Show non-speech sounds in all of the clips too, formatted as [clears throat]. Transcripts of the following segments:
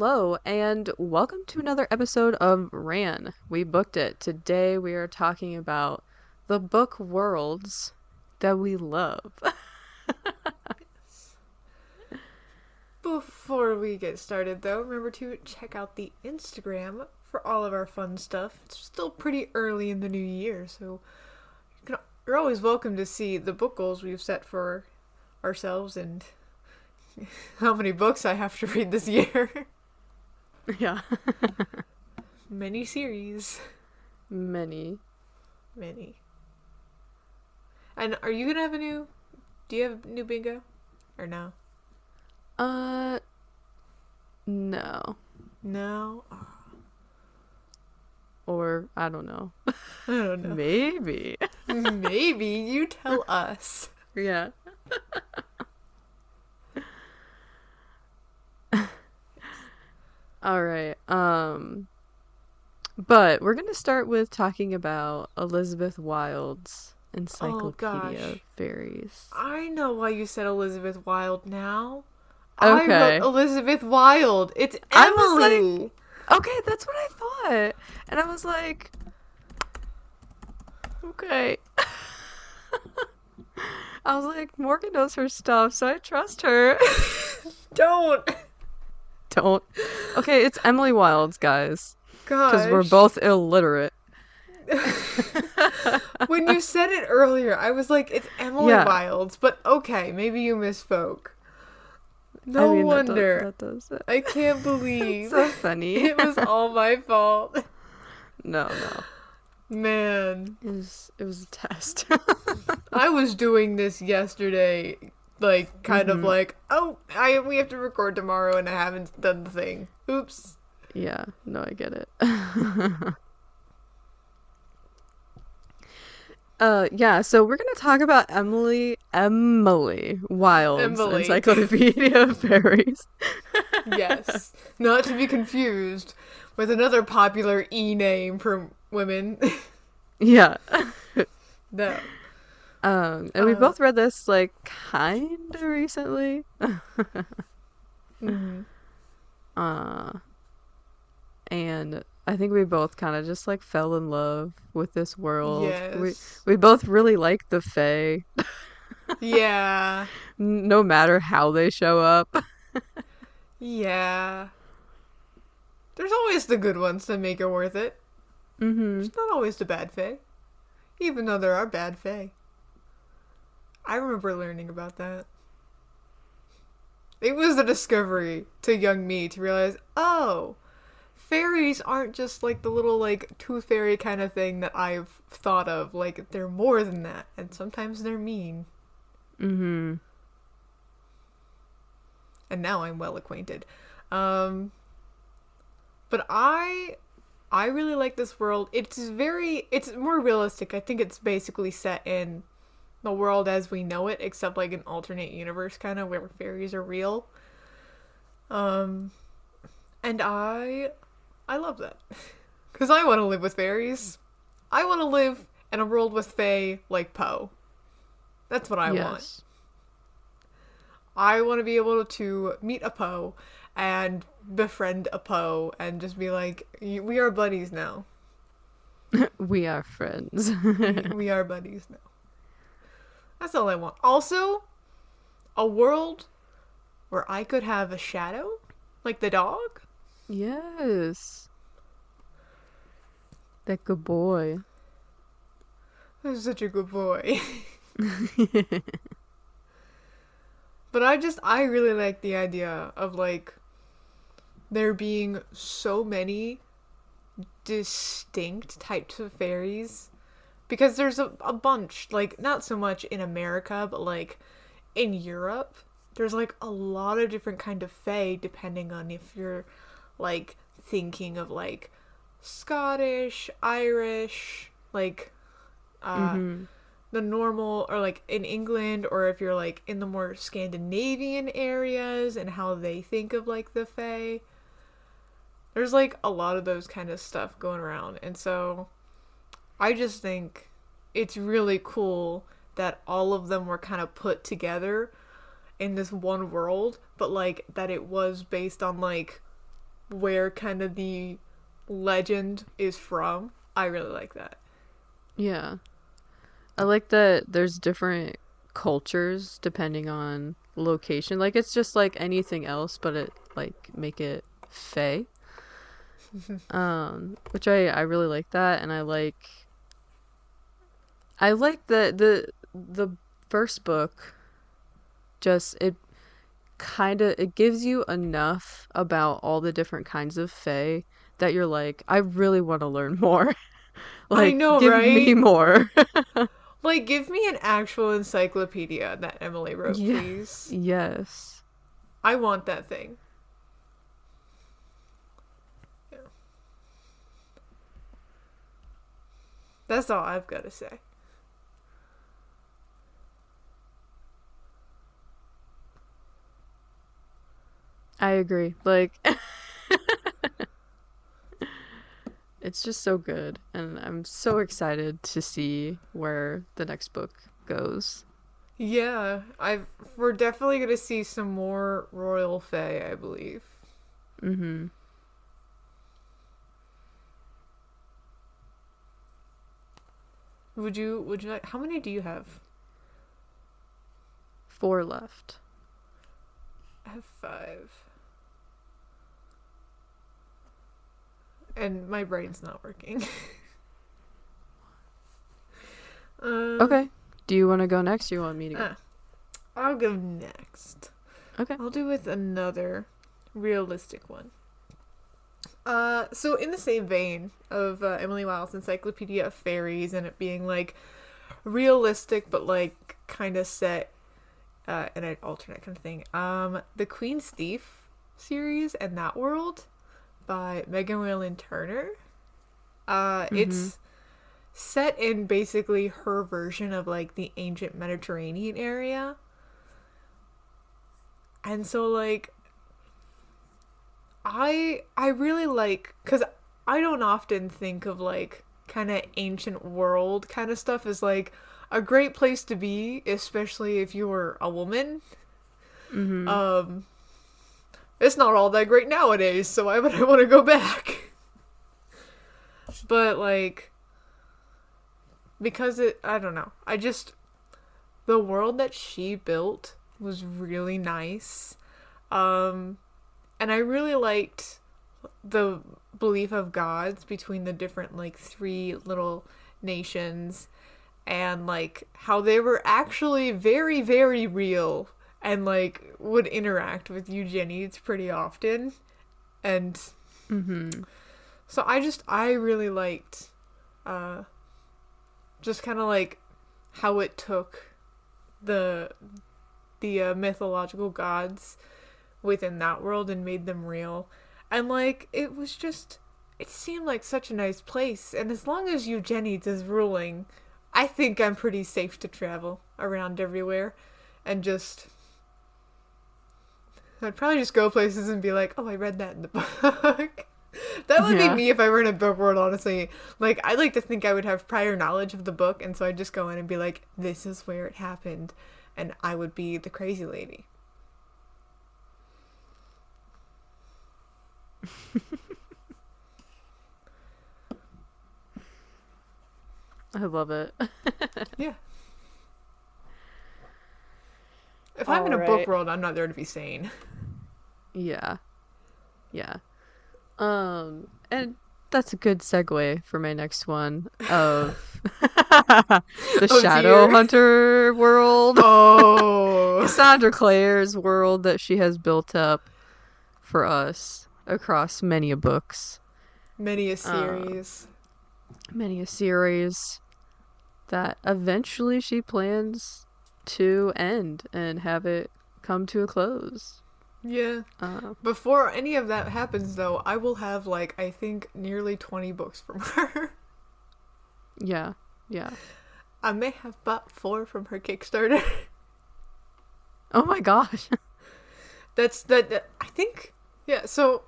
Hello, and welcome to another episode of Ran. We booked it. Today we are talking about the book worlds that we love. [laughs] Before we get started, though, remember to check out the Instagram for all of our fun stuff. It's still pretty early in the new year, so you're always welcome to see the book goals we've set for ourselves and [laughs] how many books I have to read this year. [laughs] [laughs] yeah. Many series. Many. Many. And are you gonna have a new? Do you have a new bingo, or no? Uh, no. No. Or, I don't know. I don't know. [laughs] Maybe. Maybe you tell us. [laughs] yeah. All right. Um but we're going to start with talking about Elizabeth Wilde's Encyclopedia gosh. of Fairies. I know why you said Elizabeth Wilde now. Okay. I wrote Elizabeth Wilde. It's was like- Emily. Okay, that's what I thought. And I was like Okay. [laughs] I was like Morgan knows her stuff, so I trust her. [laughs] [laughs] Don't. Don't. Okay, it's Emily Wilde's, guys. Because we're both illiterate. [laughs] when you said it earlier, I was like, it's Emily Yeah. Wilde's, but okay, maybe you misspoke. No I mean, that does- wonder. That does. I can't [laughs] believe so funny. it was all my fault. [laughs] no, no. Man, It was it was a test. I was doing this yesterday, like kind of Mhm. like, oh, I we have to record tomorrow, and I haven't done the thing. Oops. yeah, no, I get it. [laughs] uh yeah, so we're gonna talk about Emily Emily Wilde's Emily. Encyclopedia of [laughs] Fairies. Yes, not to be confused with another popular e name for women. [laughs] Yeah. no. Um and we Uh, both read this like kinda recently. Mhm. [laughs] Uh and I think we both kind of just like fell in love with this world. We Yes. we both really like the Fae, Yeah. [laughs] no matter how they show up. [laughs] Yeah. There's always the good ones that make it worth it. Mm-hmm. It's not always the bad fae. Even though there are bad fae. I remember learning about that. It was a discovery to young me to realize, oh, fairies aren't just like the little like tooth fairy kind of thing that I've thought of. Like they're more than that, and sometimes they're mean. Mm-hmm. and now I'm well acquainted. Um, but I, I really like this world. It's very, it's more realistic. I think it's basically set in the world as we know it, except like an alternate universe kind of where fairies are real. Um, and I, I love that [laughs] because I want to live with fairies. I want to live in a world with fae like Poe. That's what I want. yes. I want to be able to meet a Poe and befriend a Poe and just be like, we are buddies now. [laughs] we are friends. we [laughs] are buddies now. That's all I want. Also, a world where I could have a shadow, like the dog. yes. That good boy. That's such a good boy. [laughs] but I just, I really like the idea of like there being so many distinct types of fairies because there's a, a bunch like not so much in america but like in europe there's like a lot of different kind of fae depending on if you're like thinking of like scottish irish like uh Mhm. the normal or like in England or if you're like in the more Scandinavian areas and how they think of like the Fae. There's like a lot of those kind of stuff going around. And so I just think it's really cool that all of them were kind of put together in this one world, but like that it was based on like where kind of the legend is from. I really like that. Yeah. I like that there's different cultures depending on location. Like it's just like anything else, but it like make it fey. [laughs] um, which I I really like that, and I like I like the the the first book. Just it kind of it gives you enough about all the different kinds of fae that you're like, I really want to learn [laughs] more. like, I know, give right? me more. [laughs] Like, give me an actual encyclopedia that Emily wrote, please. yes. I want that thing. Yeah. That's all I've got to say. I agree. Like [laughs] It's just so good and I'm so excited to see where the next book goes. Yeah, I we're definitely gonna see some more royal fae, I believe. Mhm. Would you? Would you like? How many do you have? Four left. I have five. And my brain's not working. [laughs] um, Okay. Do you want to go next or you want me to go? Ah, I'll go next. Okay. I'll do with another realistic one. Uh, so in the same vein of uh, Emily Wilde's Encyclopedia of Fairies and it being like realistic but like kind of set uh, in an alternate kind of thing. Um, the Queen's Thief series and that world by Megan Whalen Turner. Uh, it's set in basically her version of like the ancient Mediterranean area. And so like I I really like cuz I don't often think of like kind of ancient world kind of stuff as like a great place to be, especially if you're a woman. Mhm. Um it's not all that great nowadays, so why would I want to go back? But like because it I don't know. I just the world that she built was really nice. Um and I really liked the belief of gods between the different like three little nations and like how they were actually very very real and like would interact with Eugenides pretty often and Mhm. so I just I really liked uh just kind of like how it took the the uh, mythological gods within that world and made them real. And like it was just it seemed like such a nice place and as long as Eugenides is ruling, I think I'm pretty safe to travel around everywhere and just I'd probably just go places and be like, "Oh, I read that in the [laughs] book." that would Yeah. be me if I were in a book world, honestly. Like, I like to think I would have prior knowledge of the book, and so I'd just go in and be like, "This is where it happened," and I would be the crazy lady. [laughs] I love it. [laughs] Yeah. If I'm in a book world, I'm not there to be sane. yeah. Yeah. Um and that's a good segue for my next one of [laughs] the Oh, Shadow dear. Hunter world. [laughs] Oh, [laughs] Cassandra Clare's world that she has built up for us across many a books, many a series. many a series that eventually she plans to end and have it come to a close. yeah. Uh, Before any of that happens, though, I will have like I think nearly twenty books from [laughs] her. yeah, yeah. I may have bought four from her Kickstarter. [laughs] Oh my gosh. [laughs] That's that, that- I think yeah, so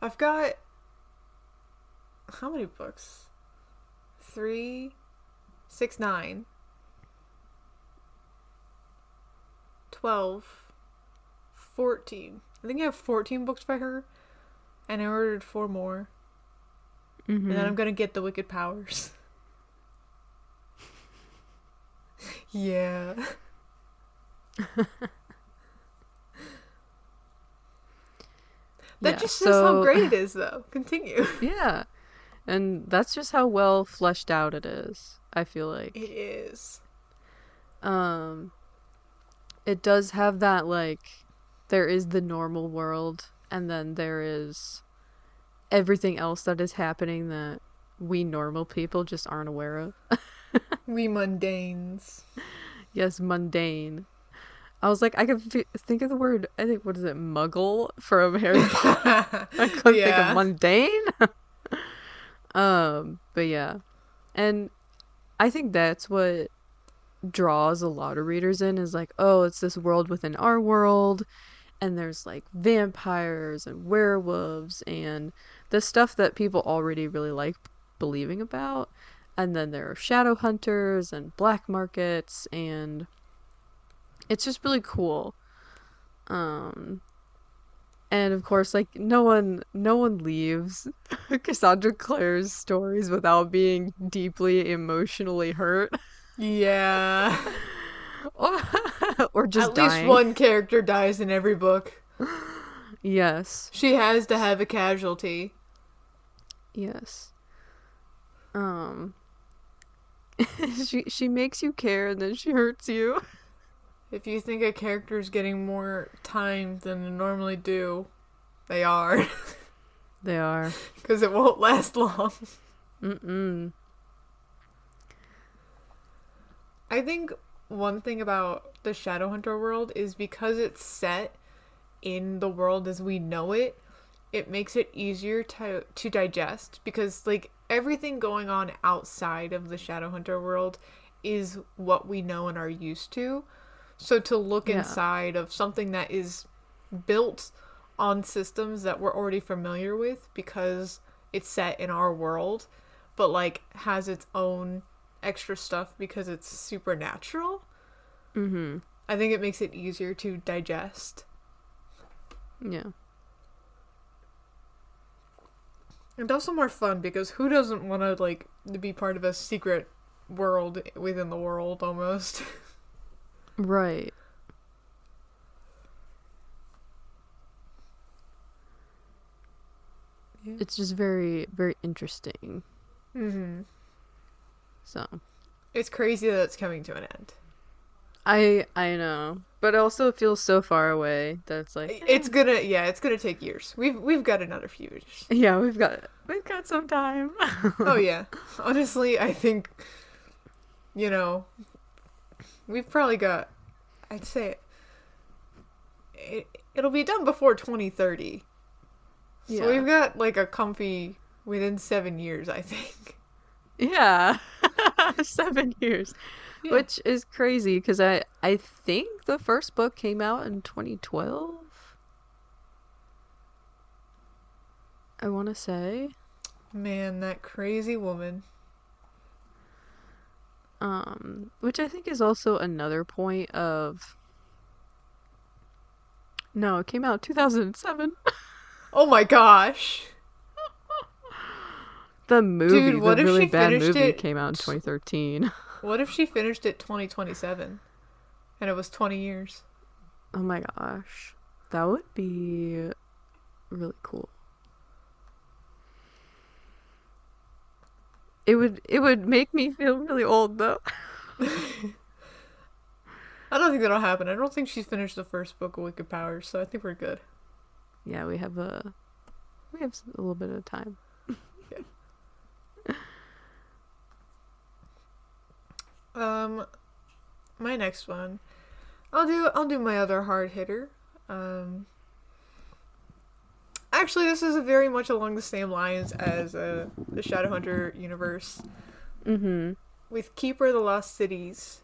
I've got how many books? Three, six, nine, twelve, fourteen. I think I have fourteen books by her. and I ordered four more, Mm-hmm. and then I'm gonna get the wicked powers. [laughs] yeah. That Yeah, just shows how great it is, though. Continue. [laughs] Yeah. And that's just how well fleshed out it is, I feel like. It is. Um it does have that like there is the normal world and then there is everything else that is happening that we normal people just aren't aware of. [laughs] We mundanes. yes, mundane. I was like I could f- think of the word I think what is it muggle from Harry Potter. I couldn't think of mundane. [laughs] um, but yeah. And I think that's what draws a lot of readers in is like, oh, it's this world within our world and there's like vampires and werewolves and the stuff that people already really like believing about. And then there are shadow hunters and black markets and it's just really cool. Um and of course, like no one, no one leaves [laughs] Cassandra Clare's stories without being deeply emotionally hurt, [laughs] Yeah. [laughs] [laughs] or, just At dying. least one character dies in every book. [gasps] Yes, She has to have a casualty. yes. Um, [laughs] she she makes you care, and then she hurts you. If you think a character's getting more time than they normally do, they are. They are. Because it won't last long. Mm-mm. I think one thing about the Shadowhunter world is because it's set in the world as we know it, it makes it easier to to digest because like everything going on outside of the Shadowhunter world is what we know and are used to. So to look Yeah. inside of something that is built on systems that we're already familiar with because it's set in our world, but like has its own extra stuff because it's supernatural. Mm-hmm. I think it makes it easier to digest. Yeah. And also more fun because who doesn't want to like to be part of a secret world within the world almost? [laughs] Right. Yeah. It's just very, very interesting. mm-hmm. So It's crazy that it's coming to an end. I I know, but also it feels so far away that it's like It's eh. gonna yeah, it's gonna take years. We've we've got another few years. [laughs] yeah, we've got we've got some time. [laughs] oh yeah. Honestly, I think you know we've probably got I'd say it, it'll be done before 2030. So Yeah. we've got like a comfy within 7 years, I think. yeah, [laughs] seven years, Yeah. which is crazy because I I think the first book came out in 2012. I want to say, Man, that crazy woman. um, which I think is also another point of. No, it came out 2007. [laughs] Oh my gosh. The movie, what the if really she bad finished movie, it- came out in 2013. [laughs] What if she finished it 2027 and it was 20 years? Oh my gosh. That would be really cool. It would it would make me feel really old though. [laughs] [laughs] I don't think that'll happen. I don't think she's finished the first book of Wicked Powers, so I think we're good. Yeah, we have a we have a little bit of time. Um, my next one, I'll do. I'll do my other hard hitter. Um, actually, this is very much along the same lines as uh, the Shadowhunter universe Mm-hmm. with Keeper of the Lost Cities,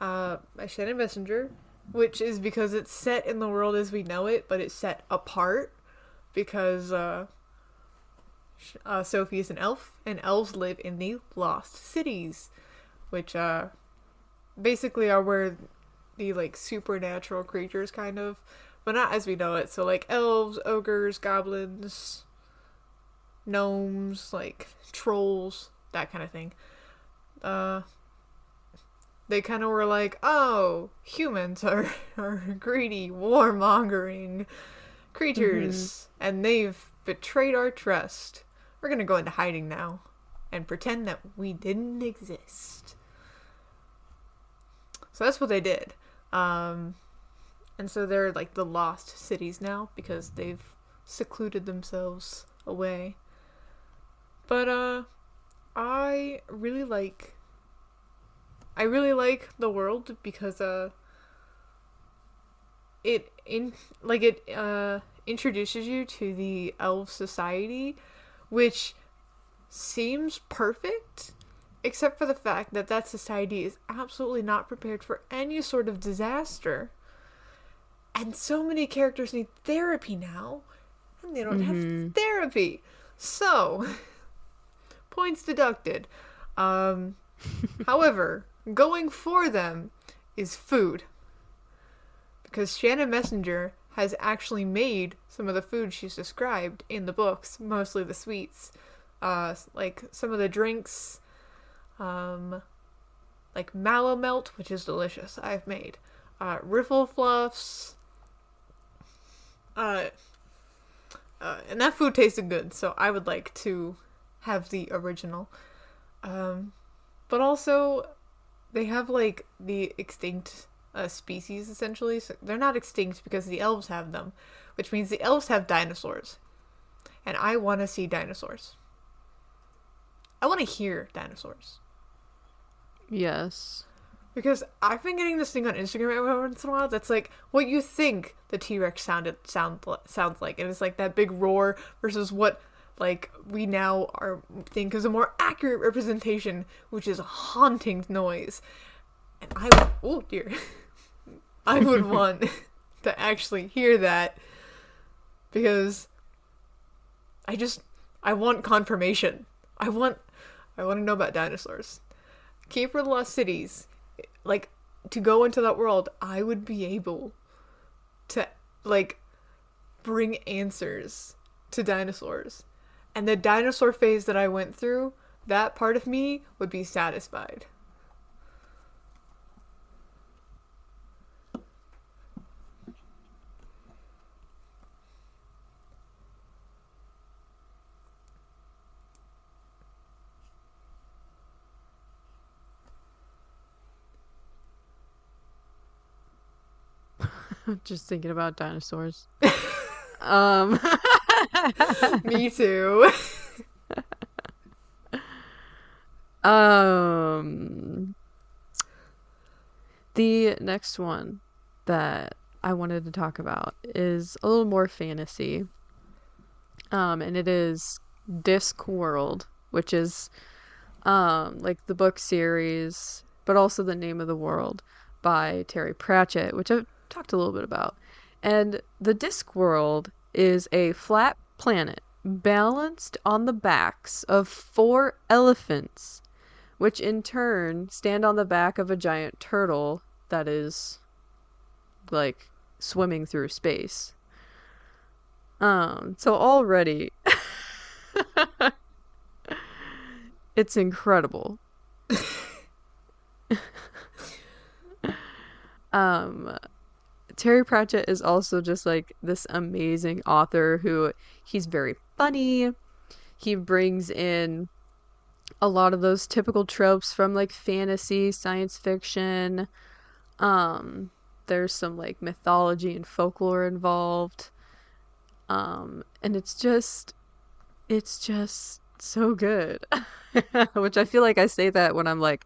uh, by Shannon Messenger, which is because it's set in the world as we know it, but it's set apart because uh, uh, Sophie is an elf, and elves live in the Lost Cities, which uh, basically are where the like supernatural creatures kind of, but not as we know it. So like elves, ogres, goblins, gnomes, like trolls, that kind of thing. Uh, they kind of were like, oh, humans are, [laughs] are greedy, warmongering creatures, mm-hmm. and they've betrayed our trust. We're gonna go into hiding now and pretend that we didn't exist. So that's what they did. Um, and so they're like the lost cities now because they've secluded themselves away. But uh I really like I really like the world because uh it in like it uh introduces you to the elf society which seems perfect except for the fact that that society is absolutely not prepared for any sort of disaster. And so many characters need therapy now and they don't mm-hmm. have therapy. So [laughs] points deducted. Um [laughs] however going for them is food. Because Shannon Messenger has actually made some of the food she's described in the books, mostly the sweets, uh, like some of the drinks, um, like mallow melt, which is delicious. I've made uh, ripplefluffs, uh, uh, and that food tasted good. So I would like to have the original. Um, but also, they have like the extinct uh, species essentially. So they're not extinct because the elves have them, which means the elves have dinosaurs. And I want to see dinosaurs. I want to hear dinosaurs. Yes. Because I've been getting this thing on Instagram every once in a while that's like what you think the T Rex sounded sound sounds like, and it's like that big roar versus what like we now are think is a more accurate representation, which is a haunting noise. And I would, oh dear, [laughs] I would [laughs] want [laughs] to actually hear that because I just I want confirmation. I want I want to know about dinosaurs. The Lost Cities, like to go into that world, I would be able to like bring answers to dinosaurs. And the dinosaur phase that I went through, that part of me would be satisfied. [laughs] Just thinking about dinosaurs. [laughs] um [laughs] Me too. um the next one that I wanted to talk about is a little more fantasy. Um and it is Discworld, which is um like the book series, but also the name of the world by Terry Pratchett, which I've talked a little bit about. And the Discworld is a flat planet balanced on the backs of four elephants, which in turn stand on the back of a giant turtle that is like swimming through space. Um, so already [laughs] it's incredible. [laughs] um Terry Pratchett is also just like this amazing author who he's very funny. He brings in a lot of those typical tropes from like fantasy, science fiction. Um there's some like mythology and folklore involved. Um and it's just it's just so good. [laughs] Which I feel like I say that when I'm like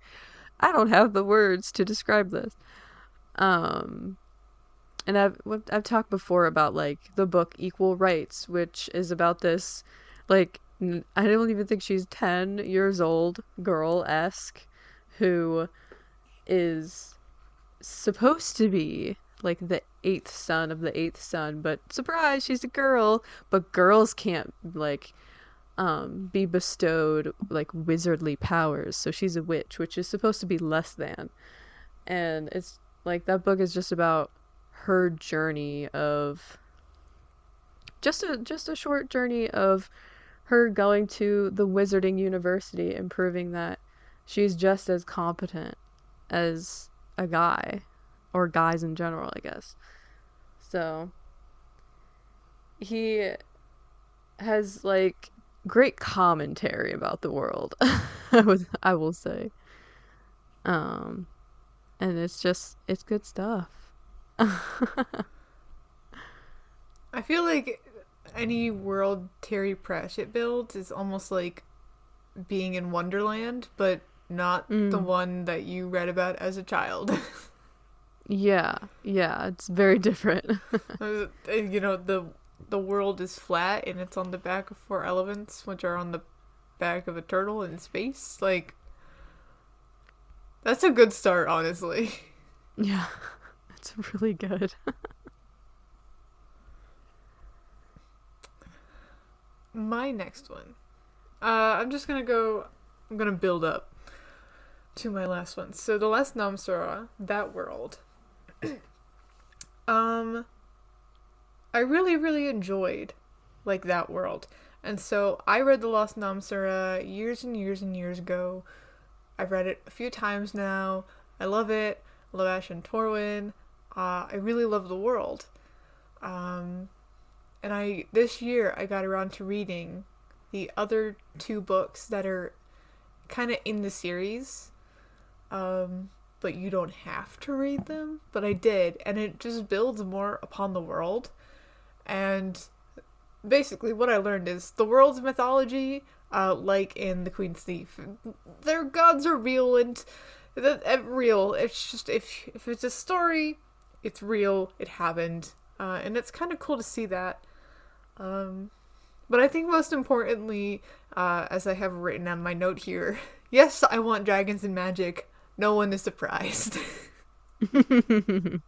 I don't have the words to describe this. Um and I've I've talked before about like the book Equal Rites, which is about this like I don't even think she's 10 years old girl esque who is supposed to be like the eighth son of the eighth son, but surprise, she's a girl. But girls can't like um be bestowed like wizardly powers, so she's a witch, which is supposed to be less than. And it's like that book is just about her journey of just a just a short journey of her going to the wizarding university and proving that she's just as competent as a guy or guys in general, I guess. So he has like great commentary about the world. [laughs] I would I will say. Um and it's just it's good stuff. I feel like any world Terry Pratchett builds is almost like being in Wonderland, but not mm. the one that you read about as a child. [laughs] yeah, yeah, it's very different. [laughs] Uh, you know, the the world is flat and it's on the back of four elephants, which are on the back of a turtle in space. Like, that's a good start, honestly. [laughs] Yeah, it's [laughs] really good. My next one. Uh, I'm just gonna go. I'm gonna build up to my last one. So the last Namsara, that world. [clears throat] um, I really, really enjoyed like that world, and so I read the Lost Namsara years and years and years ago. I've read it a few times now. I love it. I love Ashen Torwin. Uh, I really love the world. Um, and I this year I got around to reading the other two books that are kind of in the series. Um, but you don't have to read them, but I did, and it just builds more upon the world. And basically, what I learned is the world's mythology, uh, like in The Queen's Thief, their gods are real and that real. It's just if if it's a story, it's real. It happened, uh, and it's kind of cool to see that. Um, but I think most importantly, uh, as I have written on my note here, [laughs] yes, I want dragons and magic. No one is surprised. [laughs] it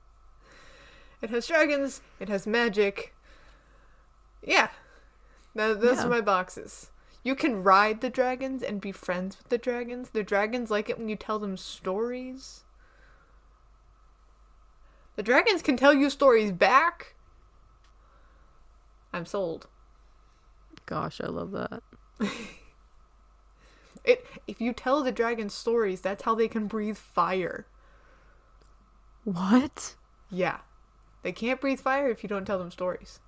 has dragons. It has magic. Yeah, that, those yeah. are my boxes. You can ride the dragons and be friends with the dragons. The dragons like it when you tell them stories. The dragons can tell you stories back. I'm sold. Gosh, I love that. [laughs] it if you tell the dragon stories, that's how they can breathe fire. What? Yeah. They can't breathe fire if you don't tell them stories.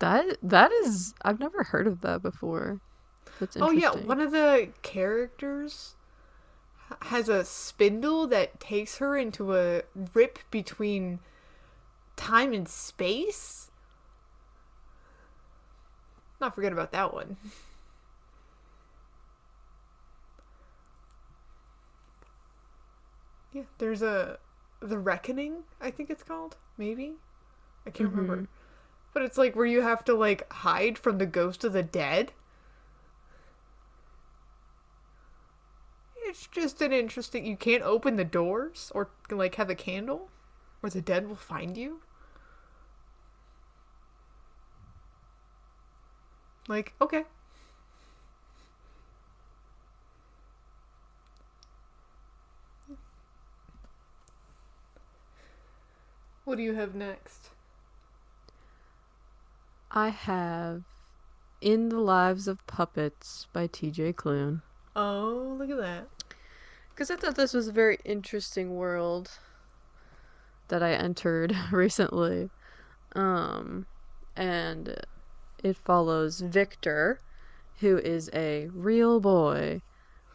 That that is I've never heard of that before. That's Oh yeah, one of the characters has a spindle that takes her into a rip between time and space. Not forget about that one. yeah, there's a the reckoning, I think it's called, maybe. I can't mm-hmm. remember. But it's like where you have to like hide from the ghost of the dead. It's just an interesting. You can't open the doors or like have a candle, or the dead will find you. Like, okay. What do you have next? I have In the Lives of Puppets by TJ Klune. Oh, look at that because I thought this was a very interesting world that I entered [laughs] recently. Um, and it follows Victor, who is a real boy,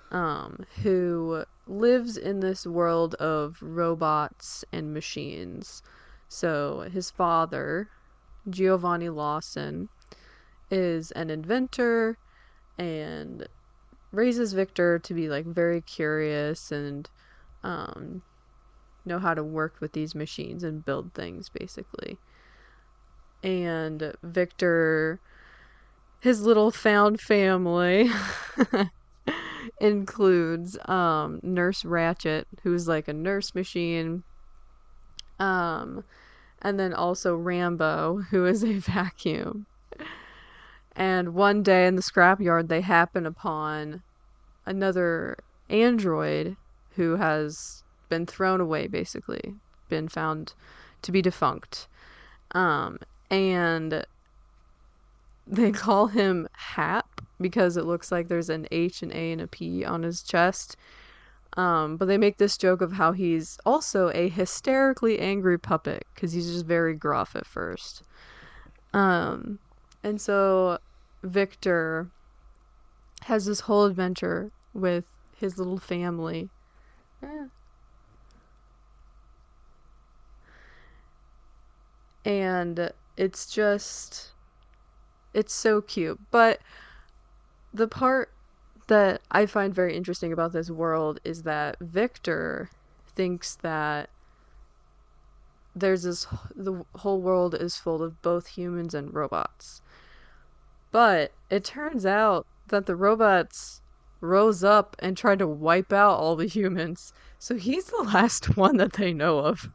um, who lives in this world of robots and machines. So his father, Giovanni Lawson, is an inventor and raises Victor to be like very curious and um, know how to work with these machines and build things basically. And Victor, his little found family [laughs] includes um, Nurse Ratchet, who's like a nurse machine. Um, and then also Rambo, who is a [laughs] vacuum. And one day in the scrapyard, they happen upon another android who has been thrown away, basically, been found to be defunct. Um, and they [laughs] call him Hap because it looks like there's an H, an A, and a P on his chest. Um, but they make this joke of how he's also a hysterically angry puppet because he's just very gruff at first. Um, and so Victor has this whole adventure with his little family. Eh. And it's just it's so cute. But the part that I find very interesting about this world is that Victor thinks that there's this the whole world is full of both humans and robots. But it turns out that the robots rose up and tried to wipe out all the humans. So he's the [laughs] last one that they know of.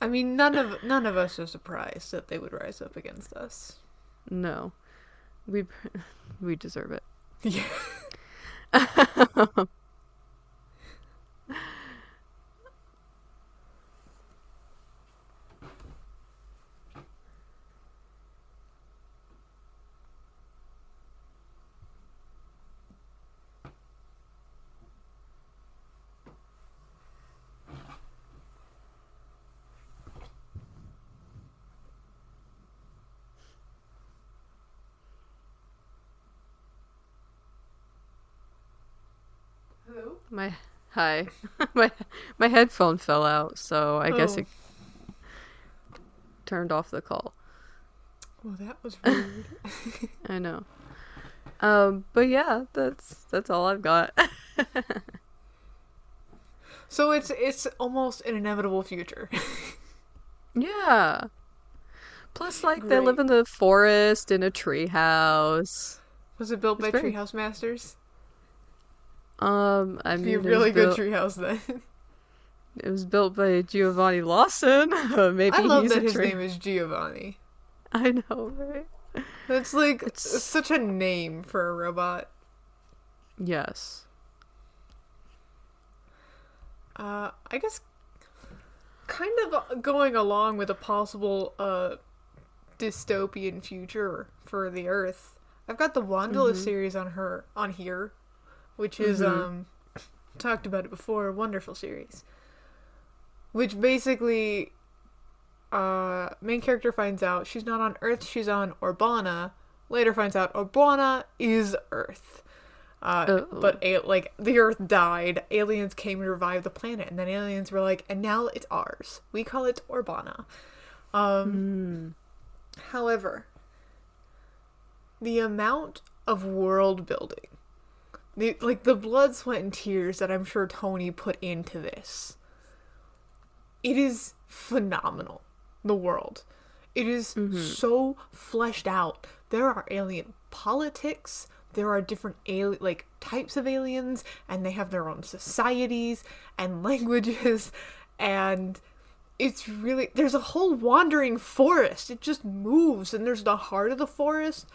I mean, none of none of us are surprised that they would rise up against us. No. We [laughs] we deserve it. Yeah. [laughs] Hello. My hi. [laughs] my my headphone fell out, so I guess Oh. it turned off the call. Well, that was [laughs] rude. [laughs] I know. Um, but yeah, that's that's all I've got. so it's it's almost an inevitable future. yeah. Plus, like they live in the forest in a tree house. Was it built It's by very- Treehouse Masters? Um, I It'd mean, be a really good built- treehouse then. [laughs] It was built by Giovanni Lawson. [laughs] Maybe I love that his tree. name is Giovanni. [laughs] I know, right? That's like It's- such a name for a robot. Yes. Uh, I guess kind of going along with a possible uh dystopian future for the Earth. I've got the WondLa Mhm. series on her on here, which is Mhm. um talked about it before, wonderful series. Which basically uh main character finds out she's not on Earth, she's on Orbona. Later finds out Orbona is Earth. Uh, but a- like the Earth died, aliens came and revived the planet, and then aliens were like, and now it's ours. We call it Orbona. Um, Mm. However, the amount of world building, the like the blood, sweat, and tears that I'm sure Tony put into this, it is phenomenal. The world, it is mm-hmm. so fleshed out. There are alien politics. There are different alien like types of aliens, and they have their own societies and [laughs] languages, and it's really there's a whole wandering forest it just moves and there's the heart of the forest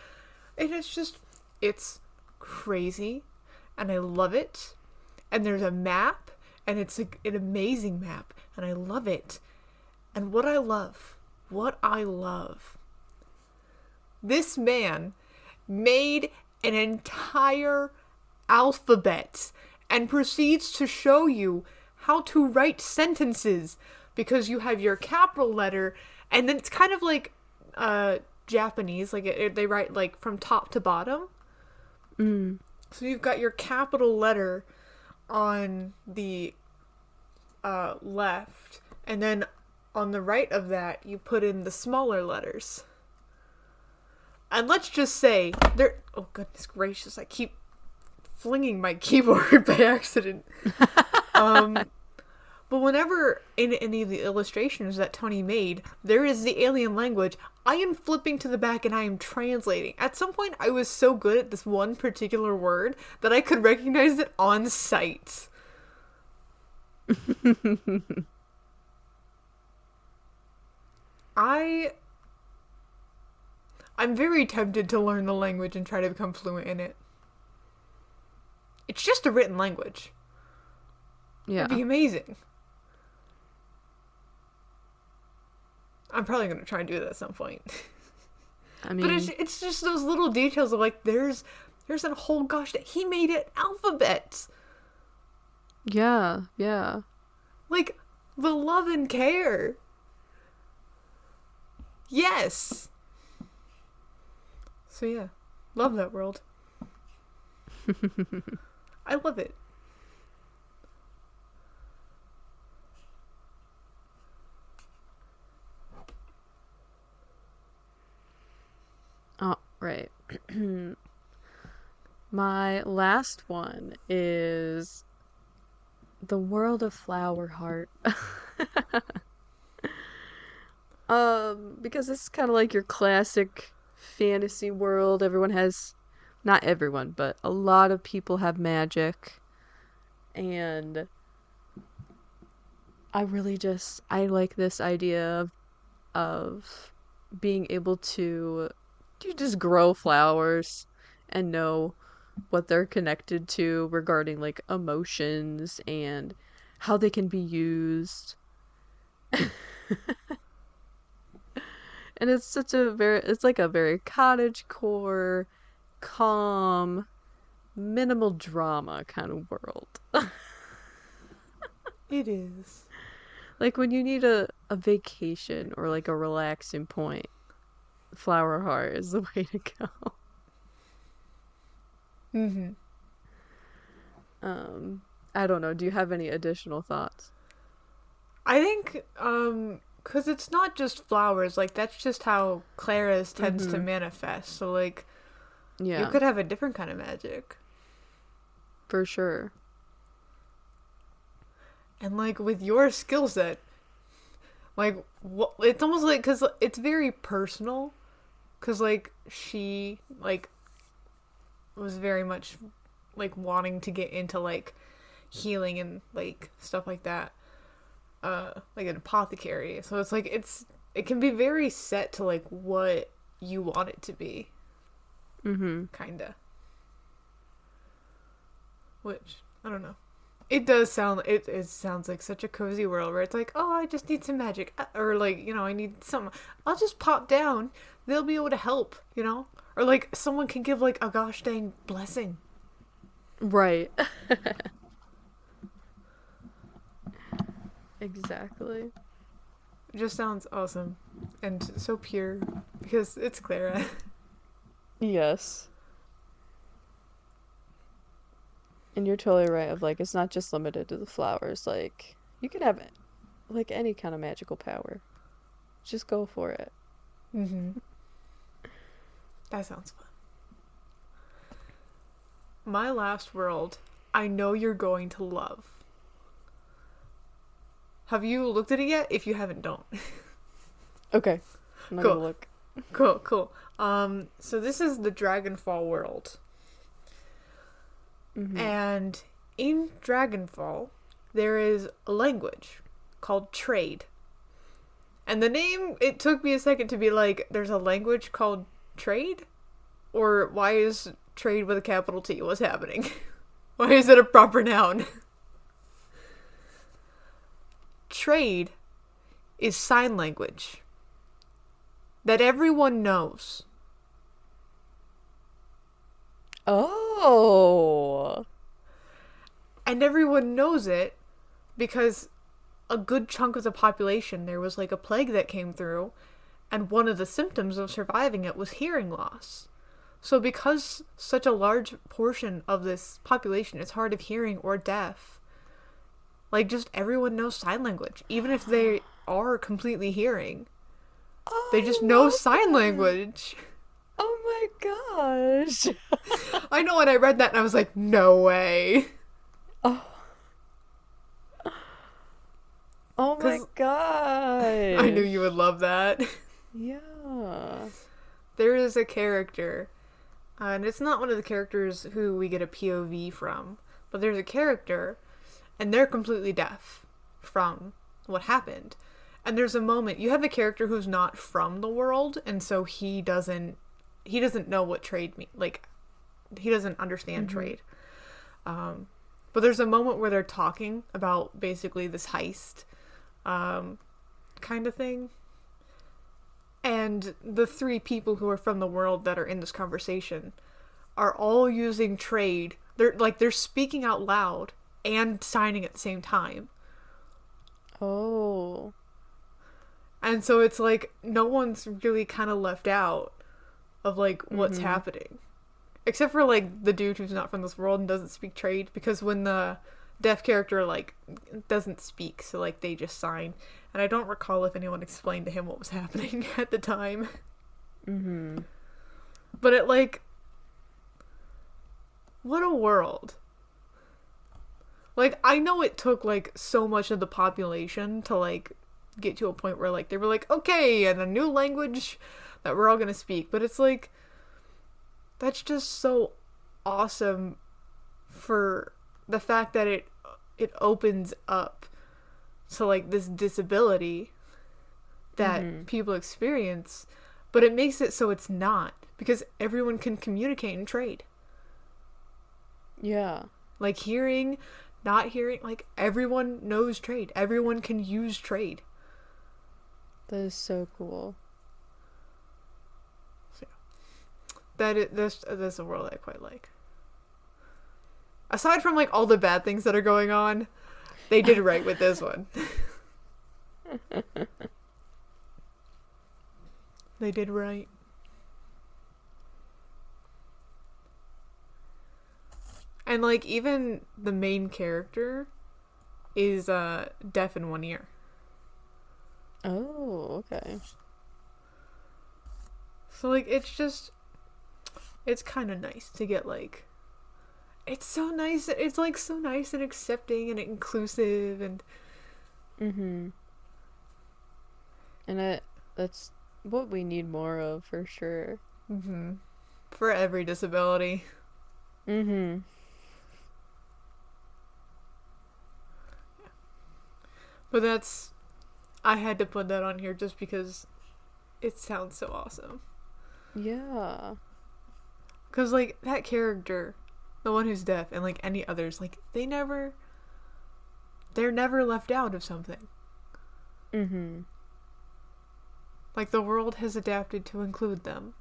and it's just it's crazy and i love it. And there's a map and it's a, an amazing map and i love it. And what i love what i love this man made an entire alphabet and proceeds to show you how to write sentences because you have your capital letter and then it's kind of like uh Japanese like it, it- they write like from top to bottom. Mm. So you've got your capital letter on the uh left and then on the right of that you put in the smaller letters. And let's just say there oh goodness gracious I keep flinging my [laughs] keyboard by accident. [laughs] Um but whenever in any of the illustrations that Tony made, there is the alien language, I am flipping to the back and I am translating. At some point, I was so good at this one particular word that I could recognize it on sight. [laughs] I. I'm very tempted to learn the language and try to become fluent in it. It's just a written language. Yeah. It'd be amazing. I'm probably gonna try and do that at some point. I mean, But it's it's just those little details of like there's there's a whole gosh that he made it alphabets. yeah, yeah. Like the love and care. Yes. So yeah, love that world. [laughs] I love it. Oh, right. [clears throat] My last one is the world of Flower Heart. [laughs] um, because this is kind of like your classic fantasy world. Everyone has, not everyone, but a lot of people have magic. And I really just, I like this idea of, of being able to you just grow flowers and know what they're connected to regarding like emotions and how they can be used. [laughs] and it's such a very it's like a very cottage core calm minimal drama kind of world. [laughs] It is. like when you need a, a vacation or like a relaxing point, Flower Heart is the [laughs] way to go. Mm-hmm. Um, I don't know. Do you have any additional thoughts? I think um cuz it's not just flowers, like that's just how Clara's tends to Mhm. manifest. So like Yeah, you could have a different kind of magic. for sure. And like with your skill set, like what it's almost like cuz it's very personal cuz like she like was very much like wanting to get into like healing and like stuff like that. Uh like an apothecary. So it's like it's it can be very set to like what you want it to be, Mm-hmm. kinda. Which I don't know. It does sound it, it sounds like such a cozy world where it's like, oh, I just need some magic, Uh, or like you know, I need some. I'll just pop down. They'll be able to help, you know, or like someone can give like a gosh dang blessing. Right. [laughs] exactly. It just sounds awesome and so pure because it's Clara. [laughs] Yes. And you're totally right of like it's not just limited to the flowers. Like you can have like any kind of magical power. Just go for it. mm-hmm. [laughs] That sounds fun. My last world, I know you're going to love. Have you looked at it yet? If you haven't, don't. [laughs] Okay. I'm Cool. look. Cool, cool. Um, so this is the Dragonfall world. Mhm. And in Dragonfall, there is a language called trade. And the name, it took me a second to be like, there's a language called trade? Or why is trade with a capital T? What's happening? [laughs] why is it a proper noun? [laughs] trade is sign language that everyone knows. Oh. and everyone knows it because a good chunk of the population there was like a plague that came through and one of the symptoms of surviving it was hearing loss. So because such a large portion of this population is hard of hearing or deaf like just everyone knows sign language even if they [gasps] are completely hearing. They just oh, know love sign language [laughs] Oh my gosh. [laughs] i know when i read that and i was like no way Oh. Oh my gosh. [laughs] i knew you would love that Yeah. there is a character, uh, and it's not one of the characters who we get a POV from, but there's a character, and they're completely deaf from what happened. And there's a moment you have a character who's not from the world, and so he doesn't he doesn't know what trade mean like he doesn't understand Mhm. trade. Um, but there's a moment where they're talking about basically this heist, um, kind of thing and the three people who are from the world that are in this conversation are all using trade. They're like they're speaking out loud and signing at the same time. Oh. And so it's like no one's really kind of left out of like what's Mhm. happening. Except for like the dude who's not from this world and doesn't speak trade because when the deaf character like doesn't speak so like they just sign and I don't recall if anyone explained to him what was [laughs] happening at the time. Mm-hmm. But it like what a world. Like I know it took like so much of the population to like get to a point where like they were like okay and a new language that we're all going to speak, but it's like that's just so awesome for the fact that it it opens up to like this disability that Mhm. people experience, but it makes it so it's not because everyone can communicate and trade. Yeah. Like hearing, not hearing, like everyone knows trade. Everyone can use trade. That is so cool. That is, that's that's a world I quite like. Aside from like all the bad things that are going on, they did right with this one. [laughs] they did right. And like even the main character is uh deaf in one ear. Oh, okay. So like it's just it's kind of nice to get like it's so nice it's like so nice and accepting and inclusive and Mm-hmm. And it that's what we need more of for sure. mhm, for every disability. Mm-hmm. But that's I had to put that on here just because it sounds so awesome. Yeah. Cuz like that character, the one who's deaf and like any others like they never they're never left out of something. Mm-hmm. Like the world has adapted to include them.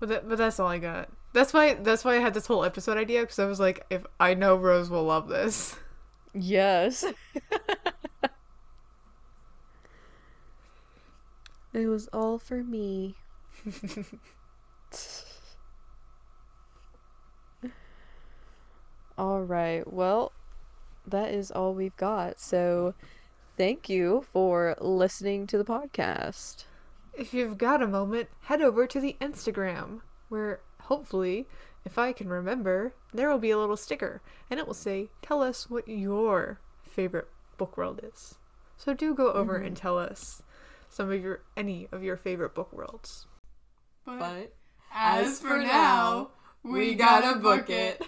But that, but that's all I got. That's why that's why I had this whole episode idea because I was like, if I know Rose will love this. [laughs] Yes. [laughs] it was all for me. all right. Well, that is all we've got. So, thank you for listening to the podcast. If you've got a moment, head over to the Instagram, where hopefully, if I can remember, there will be a little sticker and it will say, Tell us what your favorite book world is. So do go over Mhm. and tell us some of your any of your favorite book worlds. But as for now, we gotta book it.